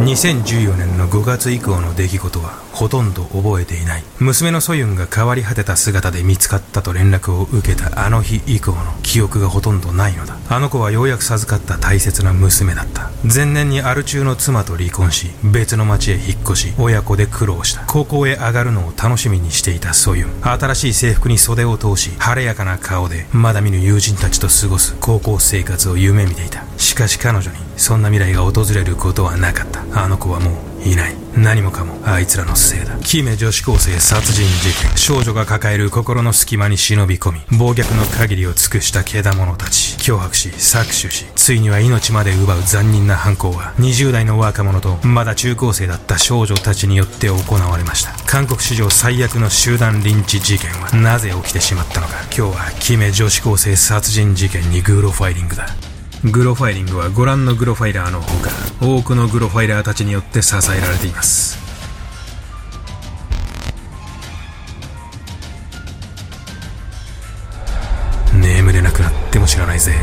2014年の5月以降の出来事はほとんど覚えていない。娘のソユンが変わり果てた姿で見つかったと連絡を受けたあの日以降の記憶がほとんどないのだ。あの子はようやく授かった大切な娘だった。前年にアル中の妻と離婚し別の町へ引っ越し親子で苦労した。高校へ上がるのを楽しみにしていたソユン。新しい制服に袖を通し晴れやかな顔でまだ見ぬ友人たちと過ごす高校生活を夢見ていた。しかし彼女にそんな未来が訪れることはなかった。あの子はもういない。何もかも。あいつらのせいだ。キメ女子高生殺人事件。少女が抱える心の隙間に忍び込み暴虐の限りを尽くしたけだ者たち。脅迫し搾取しついには命まで奪う残忍な犯行は20代の若者とまだ中高生だった少女たちによって行われました。韓国史上最悪の集団リンチ事件はなぜ起きてしまったのか。今日はキメ女子高生殺人事件にグーロファイリングだ。グロファイリングはご覧のグロファイラーのほか多くのグロファイラーたちによって支えられています。眠れなくなっても知らないぜ。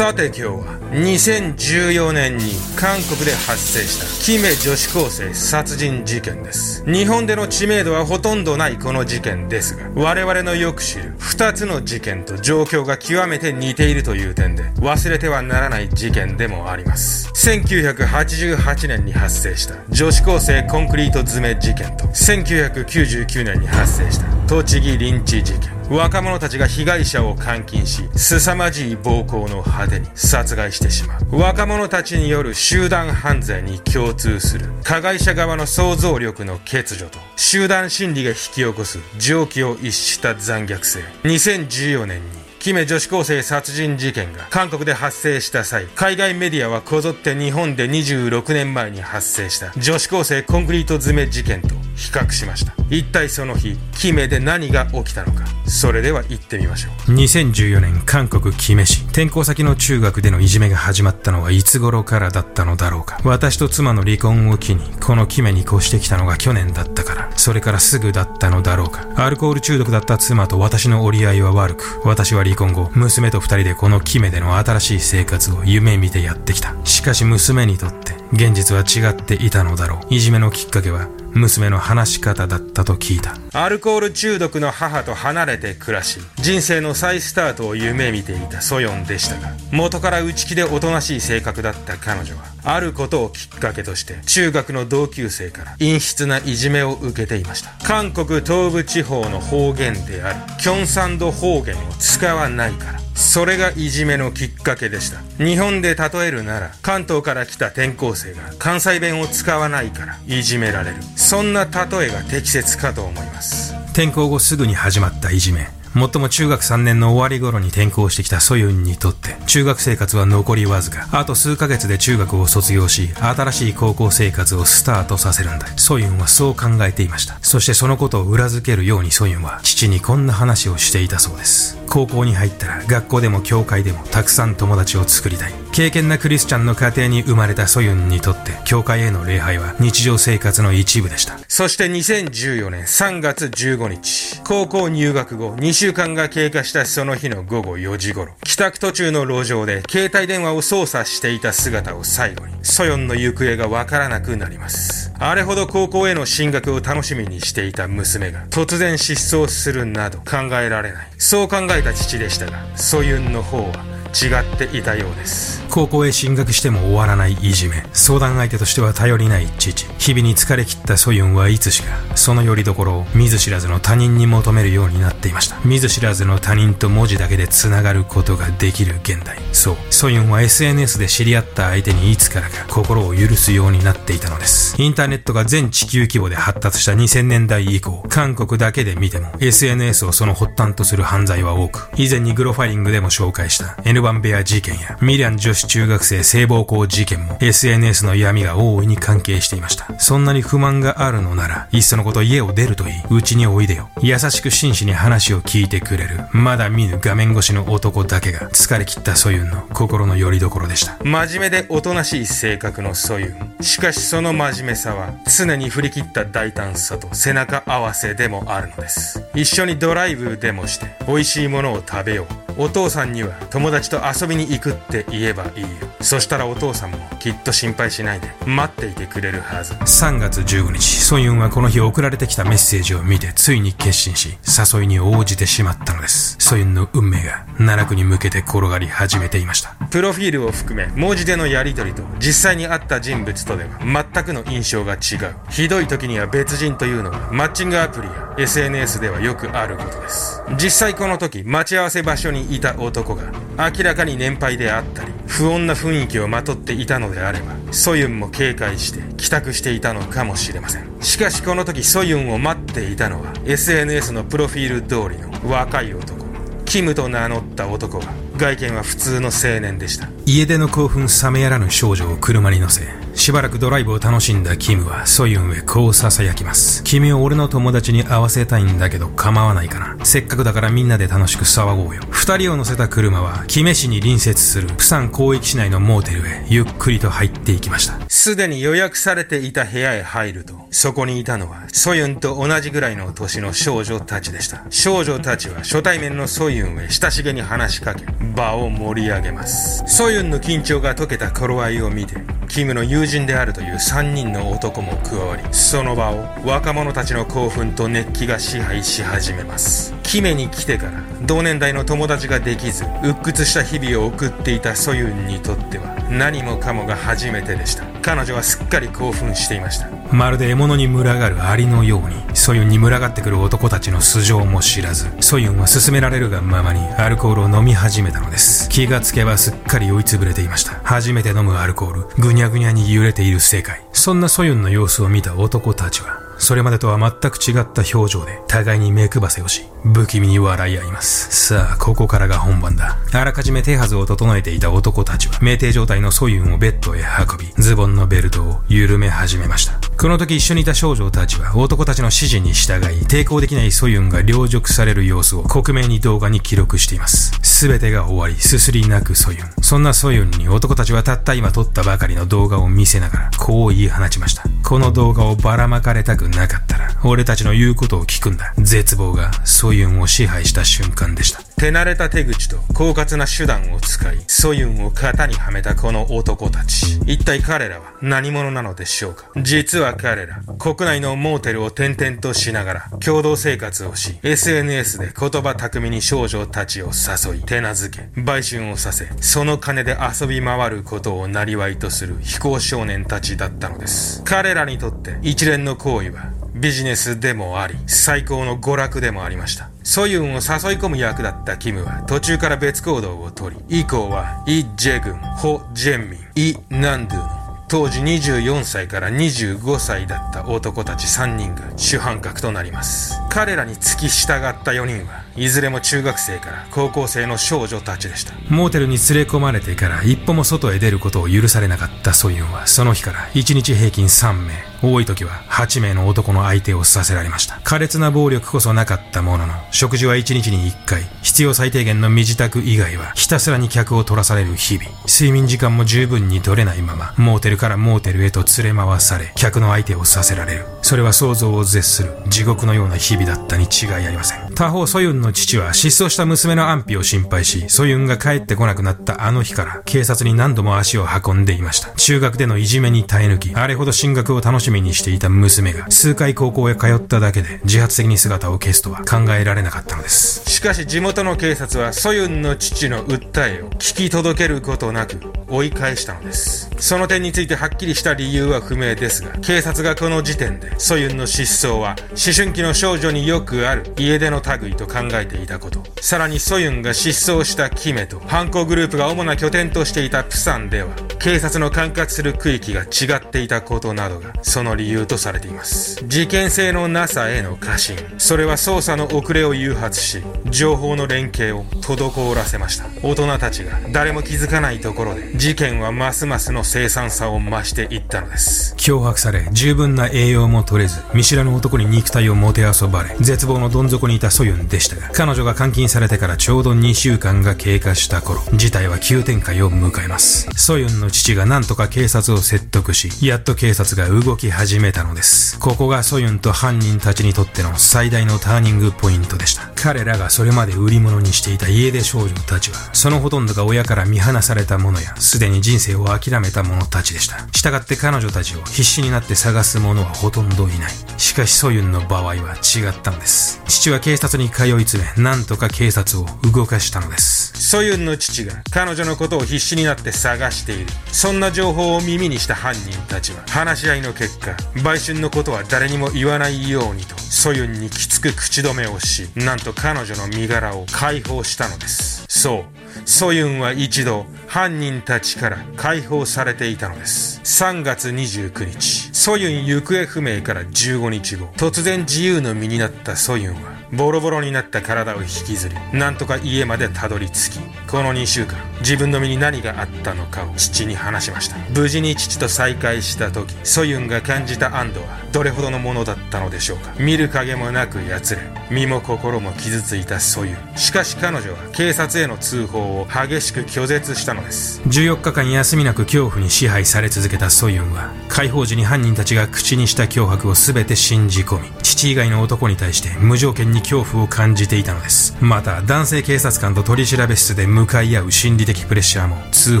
さて今日は2014年に韓国で発生したキメ女子高生殺人事件です。日本での知名度はほとんどないこの事件ですが我々のよく知る2つの事件と状況が極めて似ているという点で忘れてはならない事件でもあります。1988年に発生した女子高生コンクリート詰め事件と1999年に発生した栃木リンチ事件。若者たちが被害者を監禁し、凄まじい暴行の果てに殺害してしまう。若者たちによる集団犯罪に共通する、加害者側の想像力の欠如と、集団心理が引き起こす常軌を逸した残虐性。2014年にキメ女子高生殺人事件が韓国で発生した際、海外メディアはこぞって日本で26年前に発生した女子高生コンクリート詰め事件と比較しました。一体その日、キメで何が起きたのか。それでは行ってみましょう。2014年、韓国キメ市。転校先の中学でのいじめが始まったのはいつ頃からだったのだろうか。私と妻の離婚を機に、このキメに越してきたのが去年だったから、それからすぐだったのだろうか。アルコール中毒だった妻と私の折り合いは悪く、私は離婚後、娘と二人でこのキメでの新しい生活を夢見てやってきた。しかし娘にとって、現実は違っていたのだろう。いじめのきっかけは、娘の話し方だったと聞いた。アルコール中毒の母と離れて暮らし、人生の再スタートを夢見ていたソヨンでしたが、元から内気でおとなしい性格だった彼女は、あることをきっかけとして、中学の同級生から陰湿ないじめを受けていました。韓国東部地方の方言である、キョンサンド方言を使わないから。それがいじめのきっかけでした。日本で例えるなら、関東から来た転校生が関西弁を使わないからいじめられる。そんな例えが適切かと思います。転校後すぐに始まったいじめ。もっとも中学3年の終わり頃に転校してきたソユンにとって、中学生活は残りわずか。あと数ヶ月で中学を卒業し、新しい高校生活をスタートさせるんだ。ソユンはそう考えていました。そしてそのことを裏付けるようにソユンは、父にこんな話をしていたそうです。高校に入ったら、学校でも教会でもたくさん友達を作りたい。敬虔なクリスチャンの家庭に生まれたソユンにとって、教会への礼拝は日常生活の一部でした。そして2014年3月15日、高校入学後2週間が経過したその日の午後4時頃、帰宅途中の路上で携帯電話を操作していた姿を最後に、ソヨンの行方がわからなくなります。あれほど高校への進学を楽しみにしていた娘が突然失踪するなど考えられない。そう考えた父でしたが、ソユンの方は違っていたようです。高校へ進学しても終わらないいじめ。相談相手としては頼りない父。日々に疲れ切ったソユンはいつしかその拠り所を見ず知らずの他人に求めるようになっていました。見ず知らずの他人と文字だけで繋がることができる現代。そう。ソユンは SNS で知り合った相手にいつからか心を許すようになっていたのです。インターネットが全地球規模で発達した2000年代以降韓国だけで見ても SNS をその発端とする犯罪は多く以前にグロファイリングでも紹介した N ルバンベア事件やミリアン女子中学生性暴行事件も SNS の闇が大いに関係していました。そんなに不満があるのなら、いっそのこと家を出るといい。うちにおいでよ。優しく真摯に話を聞いてくれる。まだ見ぬ画面越しの男だけが疲れ切ったソユンの心の拠り所でした。真面目でおとなしい性格のソユン。しかしその真面目さは常に振り切った大胆さと背中合わせでもあるのです。一緒にドライブでもして美味しいものを食べよう。お父さんには友達と遊びに行くって言えばいいよ。そしたらお父さんもきっと心配しないで待っていてくれるはず。3月15日、ソユンはこの日送られてきたメッセージを見てついに決心し、誘いに応じてしまったのです。ソユンの運命が奈落に向けて転がり始めていました。プロフィールを含め文字でのやり取りと実際に会った人物とでは全くの印象が違う。ひどい時には別人というのはマッチングアプリや SNS ではよくあることです。実際この時待ち合わせ場所にいた男が明らかに年配であったり不穏な雰囲気をまとっていたのであればソユンも警戒して帰宅していたのかもしれません。しかしこの時ソユンを待っていたのは SNS のプロフィール通りの若い男。キムと名乗った男は外見は普通の青年でした。家出の興奮冷めやらぬ少女を車に乗せしばらくドライブを楽しんだキムはソユンへこう囁きます。君を俺の友達に会わせたいんだけど構わないかな。せっかくだからみんなで楽しく騒ごうよ。二人を乗せた車は、キメ市に隣接するプサン広域市内のモーテルへゆっくりと入っていきました。すでに予約されていた部屋へ入ると、そこにいたのは、ソユンと同じぐらいの年の少女たちでした。少女たちは初対面のソユンへ親しげに話しかけ、場を盛り上げます。ソユンの緊張が解けた頃合いを見て、キムの友人人であるという3人の男も加わり、その場を若者たちの興奮と熱気が支配し始めます。姫に来てから同年代の友達ができず、鬱屈した日々を送っていたソユンにとっては何もかもが初めてでした。彼女はすっかり興奮していました。まるで獲物に群がるアリのように、ソユンに群がってくる男たちの素性も知らず、ソユンは勧められるがままにアルコールを飲み始めたのです。気がつけばすっかり追いつぶれていました。初めて飲むアルコール、ぐにゃぐにゃに揺れている世界。そんなソユンの様子を見た男たちは、それまでとは全く違った表情で互いに目配せをし、不気味に笑い合います。さあ、ここからが本番だ。あらかじめ手はずを整えていた男たちは、酩酊状態のソユンをベッドへ運び、ズボンのベルトを緩め始めました。この時一緒にいた少女たちは、男たちの指示に従い、抵抗できないソユンが凌辱される様子を克明に動画に記録しています。すべてが終わり、すすり泣くソユン。そんなソユンに男たちはたった今撮ったばかりの動画を見せながら、こう言い放ちました。この動画をばらまかれたくなかったら、俺たちの言うことを聞くんだ。絶望がソユンを支配した瞬間でした。手慣れた手口と狡猾な手段を使い、ソユンを型にはめたこの男たち。一体彼らは何者なのでしょうか？実は彼ら、国内のモーテルを転々としながら共同生活をし、SNS で言葉巧みに少女たちを誘い、手なずけ、売春をさせ、その金で遊び回ることを生りとする非行少年たちだったのです。彼らにとって一連の行為はビジネスでもあり、最高の娯楽でもありました。ソユンを誘い込む役だったキムは途中から別行動をとり、以降はイ・ジェグン、ホ・ジェンミン、イ・ナンドゥの当時24歳から25歳だった男たち3人が主犯格となります。彼らに付き従った4人はいずれも中学生から高校生の少女たちでした。モーテルに連れ込まれてから一歩も外へ出ることを許されなかったソユンはその日から1日平均3名、多い時は8名の男の相手をさせられました。苛烈な暴力こそなかったものの、食事は1日に1回、必要最低限の身支度以外はひたすらに客を取らされる日々。睡眠時間も十分に取れないまま、モーテルからモーテルへと連れ回され、客の相手をさせられる。それは想像を絶する地獄のような日々だったに違いありません。他方ソユンの父は失踪した娘の安否を心配し、ソユンが帰ってこなくなったあの日から警察に何度も足を運んでいました。中学でのいじめに耐え抜き、あれほど進学を楽しみにしていた娘が数回高校へ通っただけで自発的に姿を消すとは考えられなかったのです。しかし地元の警察はソユンの父の訴えを聞き届けることなく、追い返したのですその点についてはっきりした理由は不明ですが警察がこの時点でソユンの失踪は思春期の少女によくある家出の類と考えていたこと。さらにソユンが失踪したキメと犯行グループが主な拠点としていたプサンでは警察の管轄する区域が違っていたことなどがその理由とされています。事件性のなさへの過信。それは捜査の遅れを誘発し情報の連携を滞らせました。大人たちが誰も気づかないところで事件はますますの凄惨さを増していったのです。脅迫され十分な栄養も取れず見知らぬ男に肉体をもてあそばれ絶望のどん底にいたソユンでした彼女が監禁されてからちょうど2週間が経過した頃事態は急展開を迎えます。ソユンの父が何とか警察を説得しやっと警察が動き始めたのです。ここがソユンと犯人たちにとっての最大のターニングポイントでした。彼らがそれまで売り物にしていた家出少女たちはそのほとんどが親から見放された者やすでに人生を諦めた者たちでした。したがって彼女たちを必死になって探す者はほとんどいない。しかしソユンの場合は違ったのです。父は警察に通い詰め何とか警察を動かしたのです。ソユンの父が彼女のことを必死になって探している。そんな情報を耳にした犯人たちは話し合いの結果売春のことは誰にも言わないようにとソユンにきつく口止めをしなんと彼女の身柄を解放したのです。そう。ソユンは一度犯人たちから解放されていたのです。3月29日。ソユン行方不明から15日後。突然自由の身になったソユンはボロボロになった体を引きずりなんとか家までたどり着きこの2週間自分の身に何があったのかを父に話しました。無事に父と再会した時ソユンが感じた安堵はどれほどのものだったのでしょうか。見る影もなくやつれ身も心も傷ついたソユン。しかし彼女は警察への通報を激しく拒絶したのです。14日間休みなく恐怖に支配され続けたソユンは解放時に犯人たちが口にした脅迫を全て信じ込み以外の男に対して無条件に恐怖を感じていたのです。また男性警察官と取り調べ室で向かい合う心理的プレッシャーも通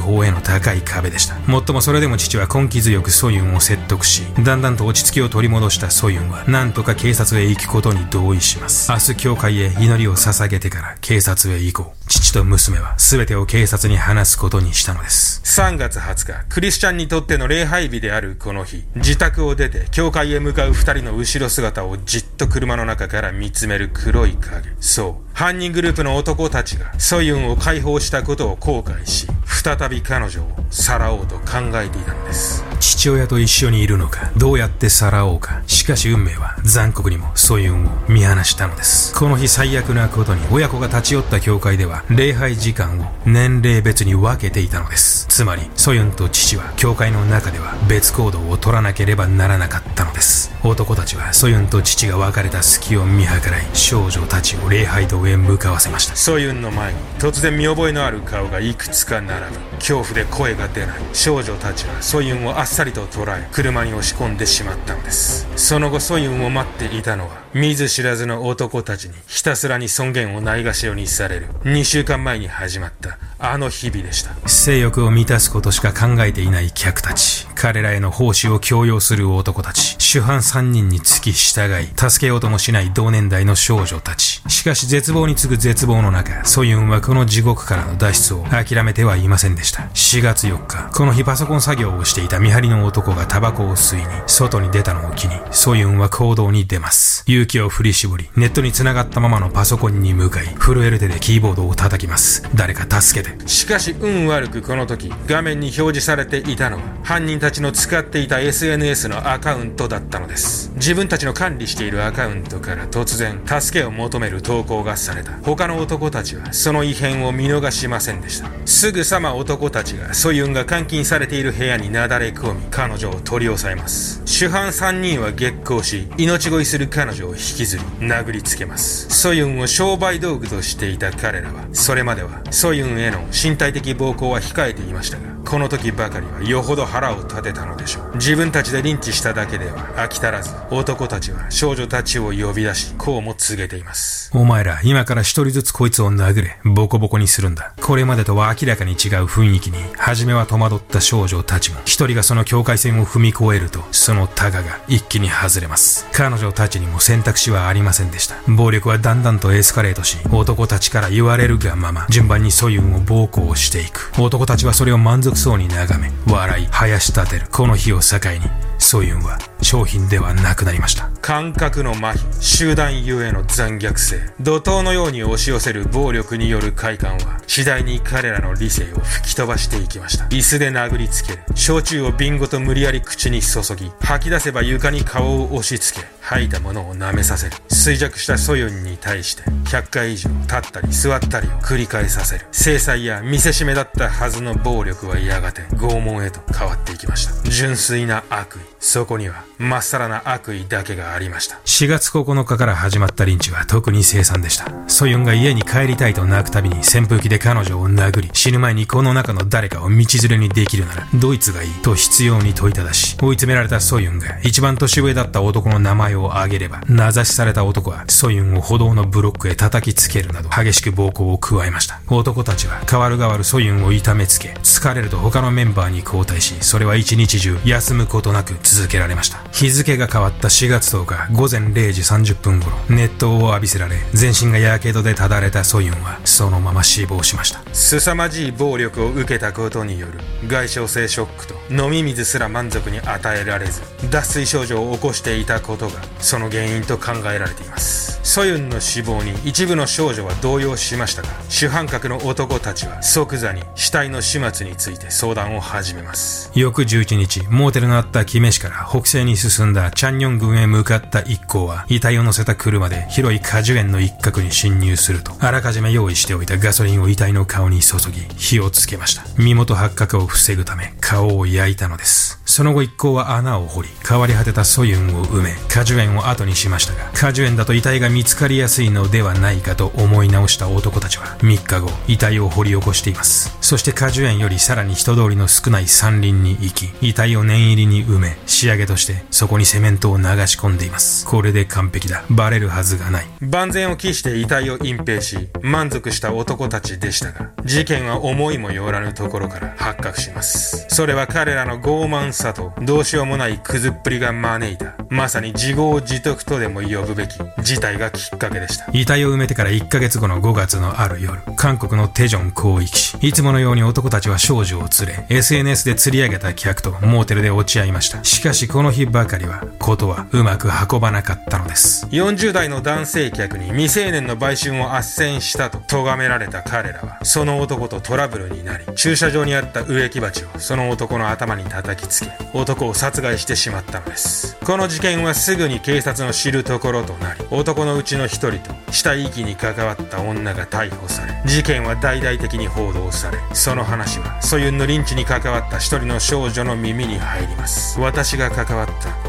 報への高い壁でした。もっともそれでも父は根気強くソユンを説得しだんだんと落ち着きを取り戻したソユンは何とか警察へ行くことに同意します。明日教会へ祈りを捧げてから警察へ行こう。父と娘は全てを警察に話すことにしたのです。3月20日クリスチャンにとっての礼拝日であるこの日自宅を出て教会へ向かう二人の後ろ姿をじっと車の中から見つめる黒い影。そう。犯人グループの男たちがソユンを解放したことを後悔し再び彼女をさらおうと考えていたのです。父親と一緒にいるのかどうやってさらおうか。しかし運命は残酷にもソユンを見放したのです。この日最悪なことに親子が立ち寄った教会では礼拝時間を年齢別に分けていたのです。つまりソユンと父は教会の中では別行動を取らなければならなかったのです。男たちはソユンと父が別れた隙を見計らい少女たちを礼拝堂へ向かわせました。ソユンの前に突然見覚えのある顔がいくつか並ぶ。恐怖で声が出ない。少女たちはソユンをあっさりと捉え車に押し込んでしまったのです。その後ソユンを待っていたのは見ず知らずの男たちにひたすらに尊厳をないがしろにされる。2週間前に始まったあの日々でした。性欲を満たすことしか考えていない客たち。彼らへの奉仕を強要する男たち。主犯3人に付き従い助けようともしない同年代の少女たち。しかし絶望に次ぐ絶望の中ソユンはこの地獄からの脱出を諦めてはいませんでした。4月4日この日パソコン作業をしていた見張りの男がタバコを吸いに外に出たのを機にソユンは行動に出ます。勇気を振り絞りネットに繋がったままのパソコンに向かい震える手でキーボードを叩きます。誰か助けて。しかし運悪くこの時画面に表示されていたのは犯人たちの使っていた SNS のアカウントだったのです。自分たちの管理しているアカウントから突然助けを求める投稿がされた。他の男たちはその異変を見逃しませんでした。すぐさま男たちがソユンが監禁されている部屋になだれ込み彼女を取り押さえます。主犯3人は激高し命乞いする彼女を引きずり殴りつけます。ソユンを商売道具としていた彼らはそれまではソユンへの身体的暴行は控えていましたがこの時ばかりはよほど腹を立てたのでしょう。自分たちでリンチしただけでは飽きたらず男たちは少女たちを呼び出しこうも告げていますお前ら今から一人ずつこいつを殴れ、ボコボコにするんだ。これまでとは明らかに違う雰囲気に、初めは戸惑った少女たちも、一人がその境界線を踏み越えると、そのタガが一気に外れます。彼女たちにも選択肢はありませんでした。暴力はだんだんとエスカレートし、男たちから言われるがまま、順番にソユンを暴行していく。男たちはそれを満足そうに眺め、笑い、生やし立てる。この日を境に、ソユンは商品ではなくなりました。感覚の麻痺、集団ゆえの残虐性、怒涛のように押し寄せる暴力による快感は、次第に彼らの理性を吹き飛ばしていきました。椅子で殴りつける。焼酎をビンゴと無理やり口に注ぎ、吐き出せば床に顔を押し付け、吐いたものを舐めさせる。衰弱したソユンに対して、100回以上立ったり座ったりを繰り返させる。制裁や見せしめだったはずの暴力はやがて拷問へと変わっていきました。純粋な悪意。そこには、まっさらな悪意だけがありました。4月9日から始まったリンチは特に凄惨でした。ソユンが家に帰りたいと泣くたびに扇風機で彼女を殴り、死ぬ前にこの中の誰かを道連れにできるなら、ドイツがいいと必要に問いただし、追い詰められたソユンが一番年上だった男の名前を挙げれば、名指しされた男はソユンを歩道のブロックへ叩きつけるなど激しく暴行を加えました。男たちは代わる代わるソユンを痛めつけ、疲れると他のメンバーに交代し、それは一日中休むことなく続けられました。日付が変わった4月10日午前0時30分頃、熱湯を浴びせられ、全身が火傷でただれたソユンは、そのまま死亡しました。凄まじい暴力を受けたことによる外傷性ショックと飲み水すら満足に与えられず、脱水症状を起こしていたことが、その原因と考えられています。ソユンの死亡に一部の少女は動揺しましたが、主犯格の男たちは即座に死体の始末について相談を始めます。翌11日、モーテルのあったキメ市から北西に進んだチャンニョン軍へ向かった一行は、遺体を乗せた車で広い果樹園の一角に侵入すると、あらかじめ用意しておいたガソリンを遺体の顔に注ぎ、火をつけました。身元発覚を防ぐため、顔を焼いたのです。その後一行は穴を掘り、変わり果てたソユンを埋め、果樹樹園を後にしましたが、果樹園だと遺体が見つかりやすいのではないかと思い直した男たちは、3日後、遺体を掘り起こしています。そして果樹園よりさらに人通りの少ない山林に行き、遺体を念入りに埋め、仕上げとしてそこにセメントを流し込んでいます。これで完璧だ。バレるはずがない。万全を期して遺体を隠蔽し、満足した男たちでしたが、事件は思いもよらぬところから発覚します。それは彼らの傲慢さとどうしようもないクズっぷりが招いた、まさに自業自得とでも呼ぶべき事態がきっかけでした。遺体を埋めてから1ヶ月後の5月のある夜、韓国のテジョン広域市。いつものように男たちは少女を連れ、SNS で釣り上げた客とモーテルで落ち合いました。しかしこの日ばかりは、ことはうまく運ばなかったのです。40代の男性客に未成年の売春を斡旋したと咎められた彼らは、その男とトラブルになり、駐車場にあった植木鉢をその男の頭に叩きつけ、男を殺害してしまったのです。この事件はすぐに警察の知るところとなり、男のうちの一人と死体遺棄に関わった女が逮捕され、事件は大々的に報道され、その話はソユンのリンチに関わった一人の少女の耳に入ります。私が関わっ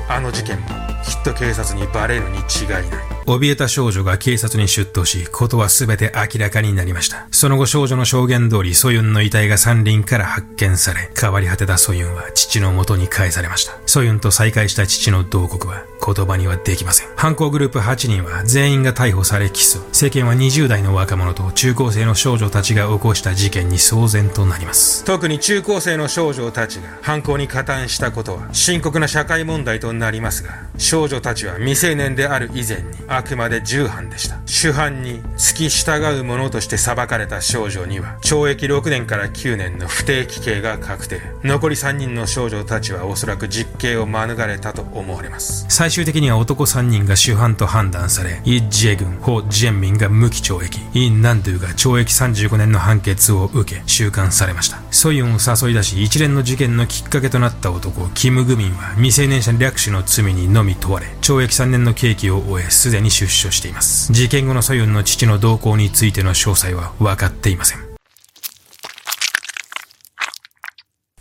たあの事件もきっと警察にバレるに違いない。怯えた少女が警察に出頭し、ことは全て明らかになりました。その後少女の証言通り、ソユンの遺体が山林から発見され、変わり果てたソユンは父の元に返されました。ソユンと再会した父の同国は、言葉にはできません。犯行グループ8人は全員が逮捕され起訴。世間は20代の若者と中高生の少女たちが起こした事件に騒然となります。特に中高生の少女たちが犯行に加担したことは深刻な社会問題となりますが、少女たちは未成年である以前にあくまで重犯でした。主犯に付き従う者として裁かれた少女には懲役6年から9年の不定期刑が確定。残り3人の少女たちはおそらく実刑を免れたと思われます。最終的には男3人が主犯と判断され、イ・ジェグン、ホ・ジェンミンが無期懲役、イ・ナンドゥが懲役35年の判決を受け、収監されました。ソユンを誘い出し、一連の事件のきっかけとなった男、キム・グミンは未成年者略取の罪にのみ問われ、懲役3年の刑期を終え、すでにに出所しています。事件後のソユンの父の動向についての詳細は分かっていません。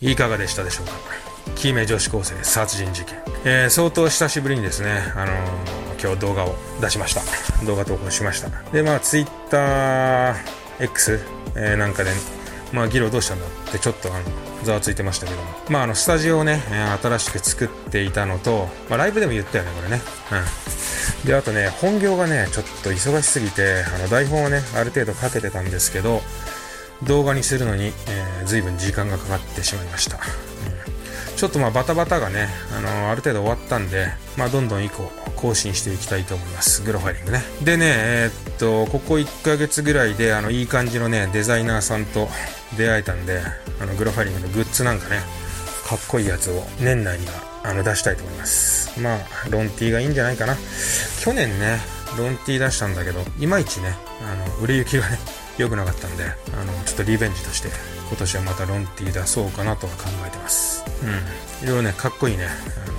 いかがでしたでしょうか？キメ女子高生殺人事件、えー、相当久しぶりにですね、あのー、今日動画を出しました動画投稿しましたでまあ TwitterX、えー、なんかでまあ、ギロどうしたんだってちょっとあのざわついてましたけども、まあ、あのスタジオをね、新しく作っていたのと、まあ、ライブでも言ったよね、これね。うん。で、あとね、本業がね、ちょっと忙しすぎて、あの台本をね、ある程度かけてたんですけど、動画にするのに、えー、随分時間がかかってしまいました。うん、ちょっとまあバタバタがね、あのー、ある程度終わったんで、まあどんどん以降更新していきたいと思います。グロファイリングね。でね、えー、っと、ここ1ヶ月ぐらいで、あの、いい感じのね、デザイナーさんと出会えたんで、あの、グロファリングのグッズなんかね、かっこいいやつを年内にはあの出したいと思います。まあ、ロンティーがいいんじゃないかな。去年ね、ロンティー出したんだけど、いまいちね、あの、売れ行きがね、良くなかったんで、あの、ちょっとリベンジとして、今年はまたロンティー出そうかなとは考えてます。うん。いろいろね、かっこいいね、あの、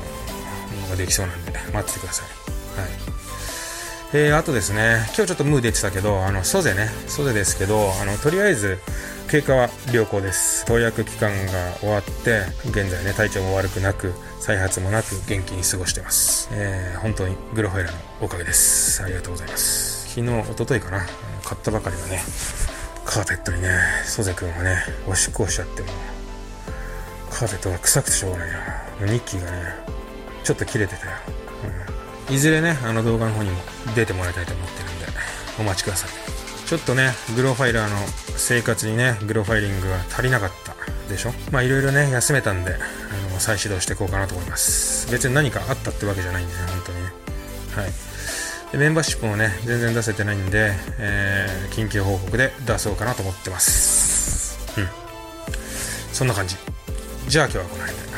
ものができそうなんで、待っててください。はい。えー、あとですね、今日ちょっとムー出てたけど、あの、ソゼね、ソゼですけど、あの、とりあえず、経過は良好です。投薬期間が終わって、現在ね、体調も悪くなく、再発もなく元気に過ごしてます。えー、本当にグロファイラのおかげです。ありがとうございます。昨日、一昨日かな、買ったばかりのね、カーペットにね、ソゼ君がね、おしっこをしちゃっても、カーペットが臭くてしょうがないな。ニッキーがね、ちょっと切れてたよ。いずれね、あの動画の方にも出てもらいたいと思ってるんで、お待ちください。ちょっとね、グロファイラーの生活にね、グロファイリングが足りなかったでしょ？まあいろいろね、休めたんで、あの、再始動していこうかなと思います。別に何かあったってわけじゃないんでね、本当にね。はい。でメンバーシップもね、全然出せてないんで、えー、緊急報告で出そうかなと思ってます。うん。そんな感じ。じゃあ今日はこの辺で。